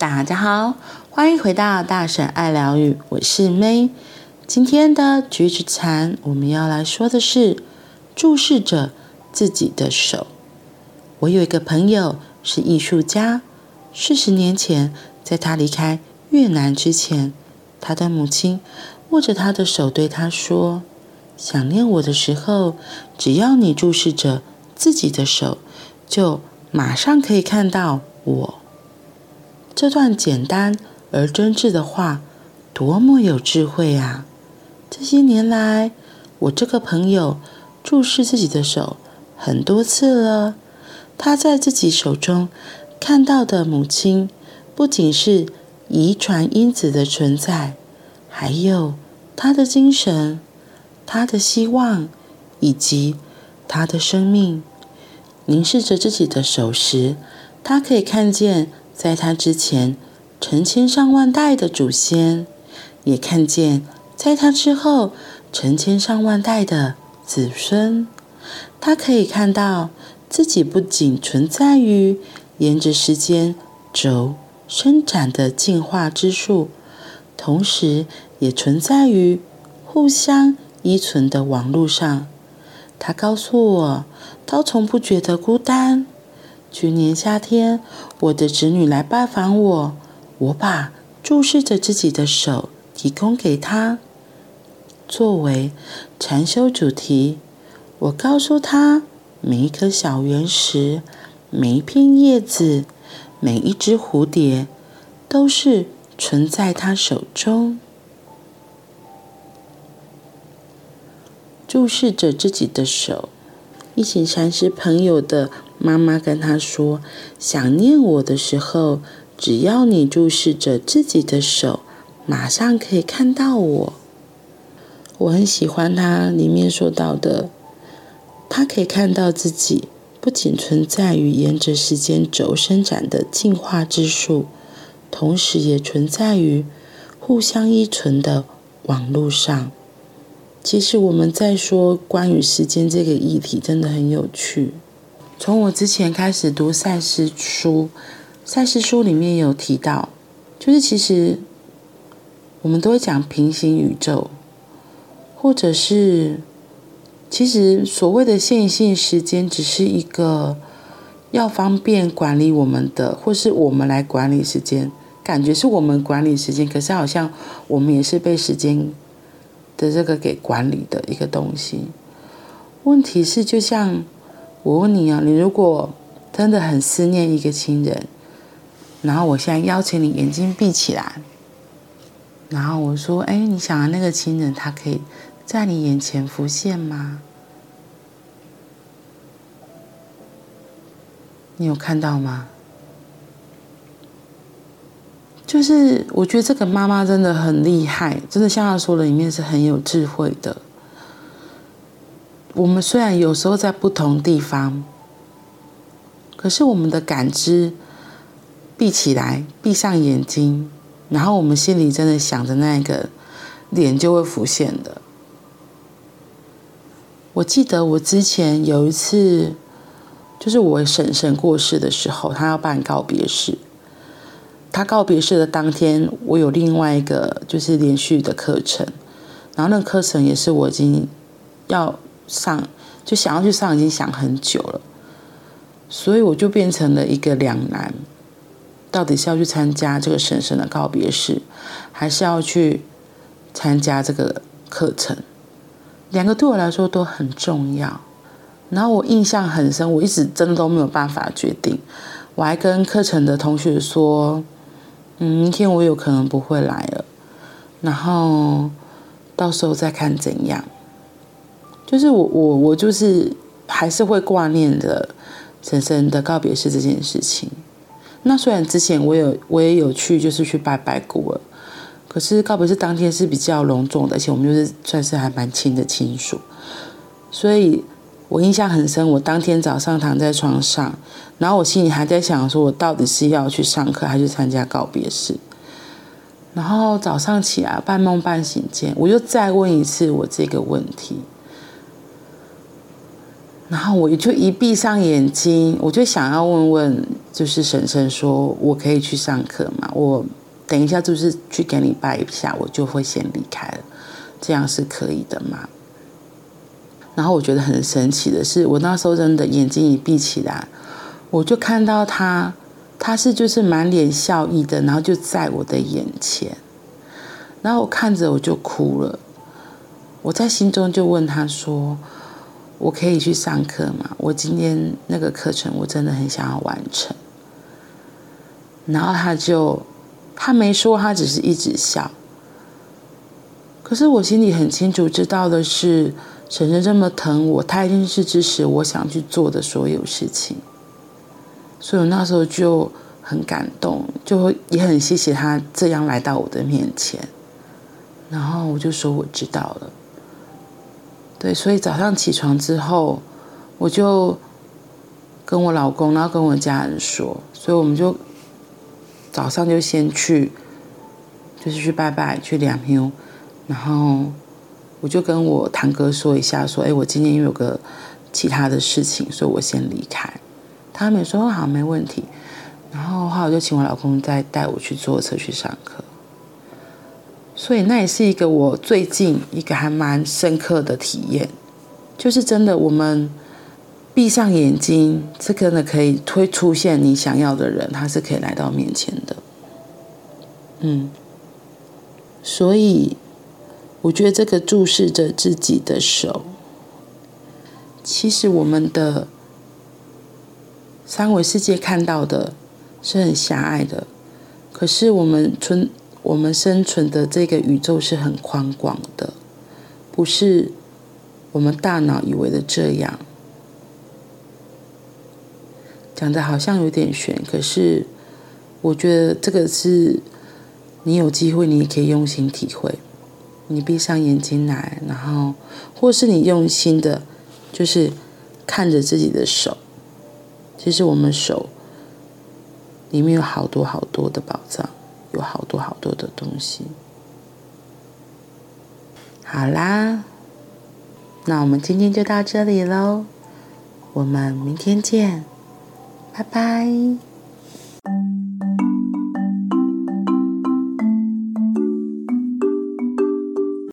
大家好，欢迎回到大婶爱疗愈，我是 May。今天的橘子禅，我们要来说的是注视着自己的手。我有一个朋友是艺术家，四十年前，在他离开越南之前，他的母亲握着他的手对他说：“想念我的时候，只要你注视着自己的手，就马上可以看到我。”这段简单而真挚的话，多么有智慧啊！这些年来，我这个朋友注视自己的手很多次了。他在自己手中看到的母亲，不仅是遗传因子的存在，还有他的精神、他的希望以及他的生命。凝视着自己的手时，他可以看见在他之前成千上万代的祖先，也看见。在他之后，成千上万代的子孙，他可以看到自己不仅存在于沿着时间轴伸展的进化之树，同时也存在于互相依存的网络上。他告诉我，他从不觉得孤单。去年夏天，我的侄女来拜访我，我把注视着自己的手提供给她。作为禅修主题，我告诉她，每一颗小圆石、每一片叶子、每一只蝴蝶，都是存在她手中。注视着自己的手，一行禅师朋友的妈妈跟他说：“想念我的时候，只要你注视着自己的手，马上可以看到我。”我很喜欢它里面说到的，他可以看到自己不仅存在于沿着时间轴伸展的进化之树，同时也存在于互相依存的网络上。其实我们在说关于时间这个议题，真的很有趣。从我之前开始读赛事书，赛事书里面有提到，就是其实我们都会讲平行宇宙。或者是，其实所谓的线性时间，只是一个要方便管理我们的，或是我们来管理时间，感觉是我们管理时间，可是好像我们也是被时间的这个给管理的一个东西。问题是，就像我问你啊，你如果真的很思念一个亲人，然后我现在邀请你眼睛闭起来，然后我说：“哎，你想的那个亲人，他可以。”在你眼前浮现吗？你有看到吗？就是我觉得这个妈妈真的很厉害，真的像她说的，里面是很有智慧的。我们虽然有时候在不同地方，可是我们的感知闭起来，闭上眼睛，然后我们心里真的想着那个脸，就会浮现的。我记得我之前有一次，就是我婶婶过世的时候，她要办告别式。她告别式的当天，我有另外一个就是连续的课程，然后那课程也是我已经要上，就想要去上，已经想很久了，所以我就变成了一个两难，到底是要去参加这个婶婶的告别式，还是要去参加这个课程？两个对我来说都很重要，然后我印象很深，我一直真的都没有办法决定。我还跟课程的同学说：“嗯，明天我有可能不会来了，然后到时候再看怎样。”就是我我我就是还是会挂念着婶婶的告别式这件事情。那虽然之前我有我也有去，就是去拜拜过了。可是告别式当天是比较隆重的，而且我们就是算是还蛮亲的亲属，所以我印象很深。我当天早上躺在床上，然后我心里还在想，说我到底是要去上课还是参加告别式。然后早上起来半梦半醒间，我就再问一次我这个问题。然后我就一闭上眼睛，我就想要问问，就是婶婶说，我可以去上课吗？我等一下就是去给你拜一下，我就会先离开了，这样是可以的吗？然后我觉得很神奇的是，我那时候真的眼睛一闭起来，我就看到他，他是就是满脸笑意的，然后就在我的眼前，然后我看着我就哭了，我在心中就问他说。我可以去上课吗？我今天那个课程我真的很想要完成。然后他就，他没说，他只是一直笑。可是我心里很清楚知道的是，婶婶这么疼我，他一定是支持我想去做的所有事情。所以我那时候就很感动，就也很谢谢他这样来到我的面前。然后我就说我知道了。对，所以早上起床之后，我就跟我老公，然后跟我家人说，所以我们就早上就先去，就是去拜拜，去两庙，然后我就跟我堂哥说一下，说，哎，我今天因为有个其他的事情，所以我先离开。他们说好，没问题。然后后来我就请我老公再带我去坐车去上课。所以那也是一个我最近一个还蛮深刻的体验，就是真的，我们闭上眼睛，这个呢可以会出现你想要的人，他是可以来到面前的。嗯，所以我觉得这个注视着自己的手，其实我们的三维世界看到的是很狭隘的，可是我们存。我们生存的这个宇宙是很宽广的，不是我们大脑以为的这样。讲的好像有点悬，可是我觉得这个是你有机会，你也可以用心体会。你闭上眼睛来，然后或是你用心的，就是看着自己的手。其实我们手里面有好多好多的宝藏。有好多好多的东西。好啦，那我们今天就到这里喽，我们明天见，拜拜。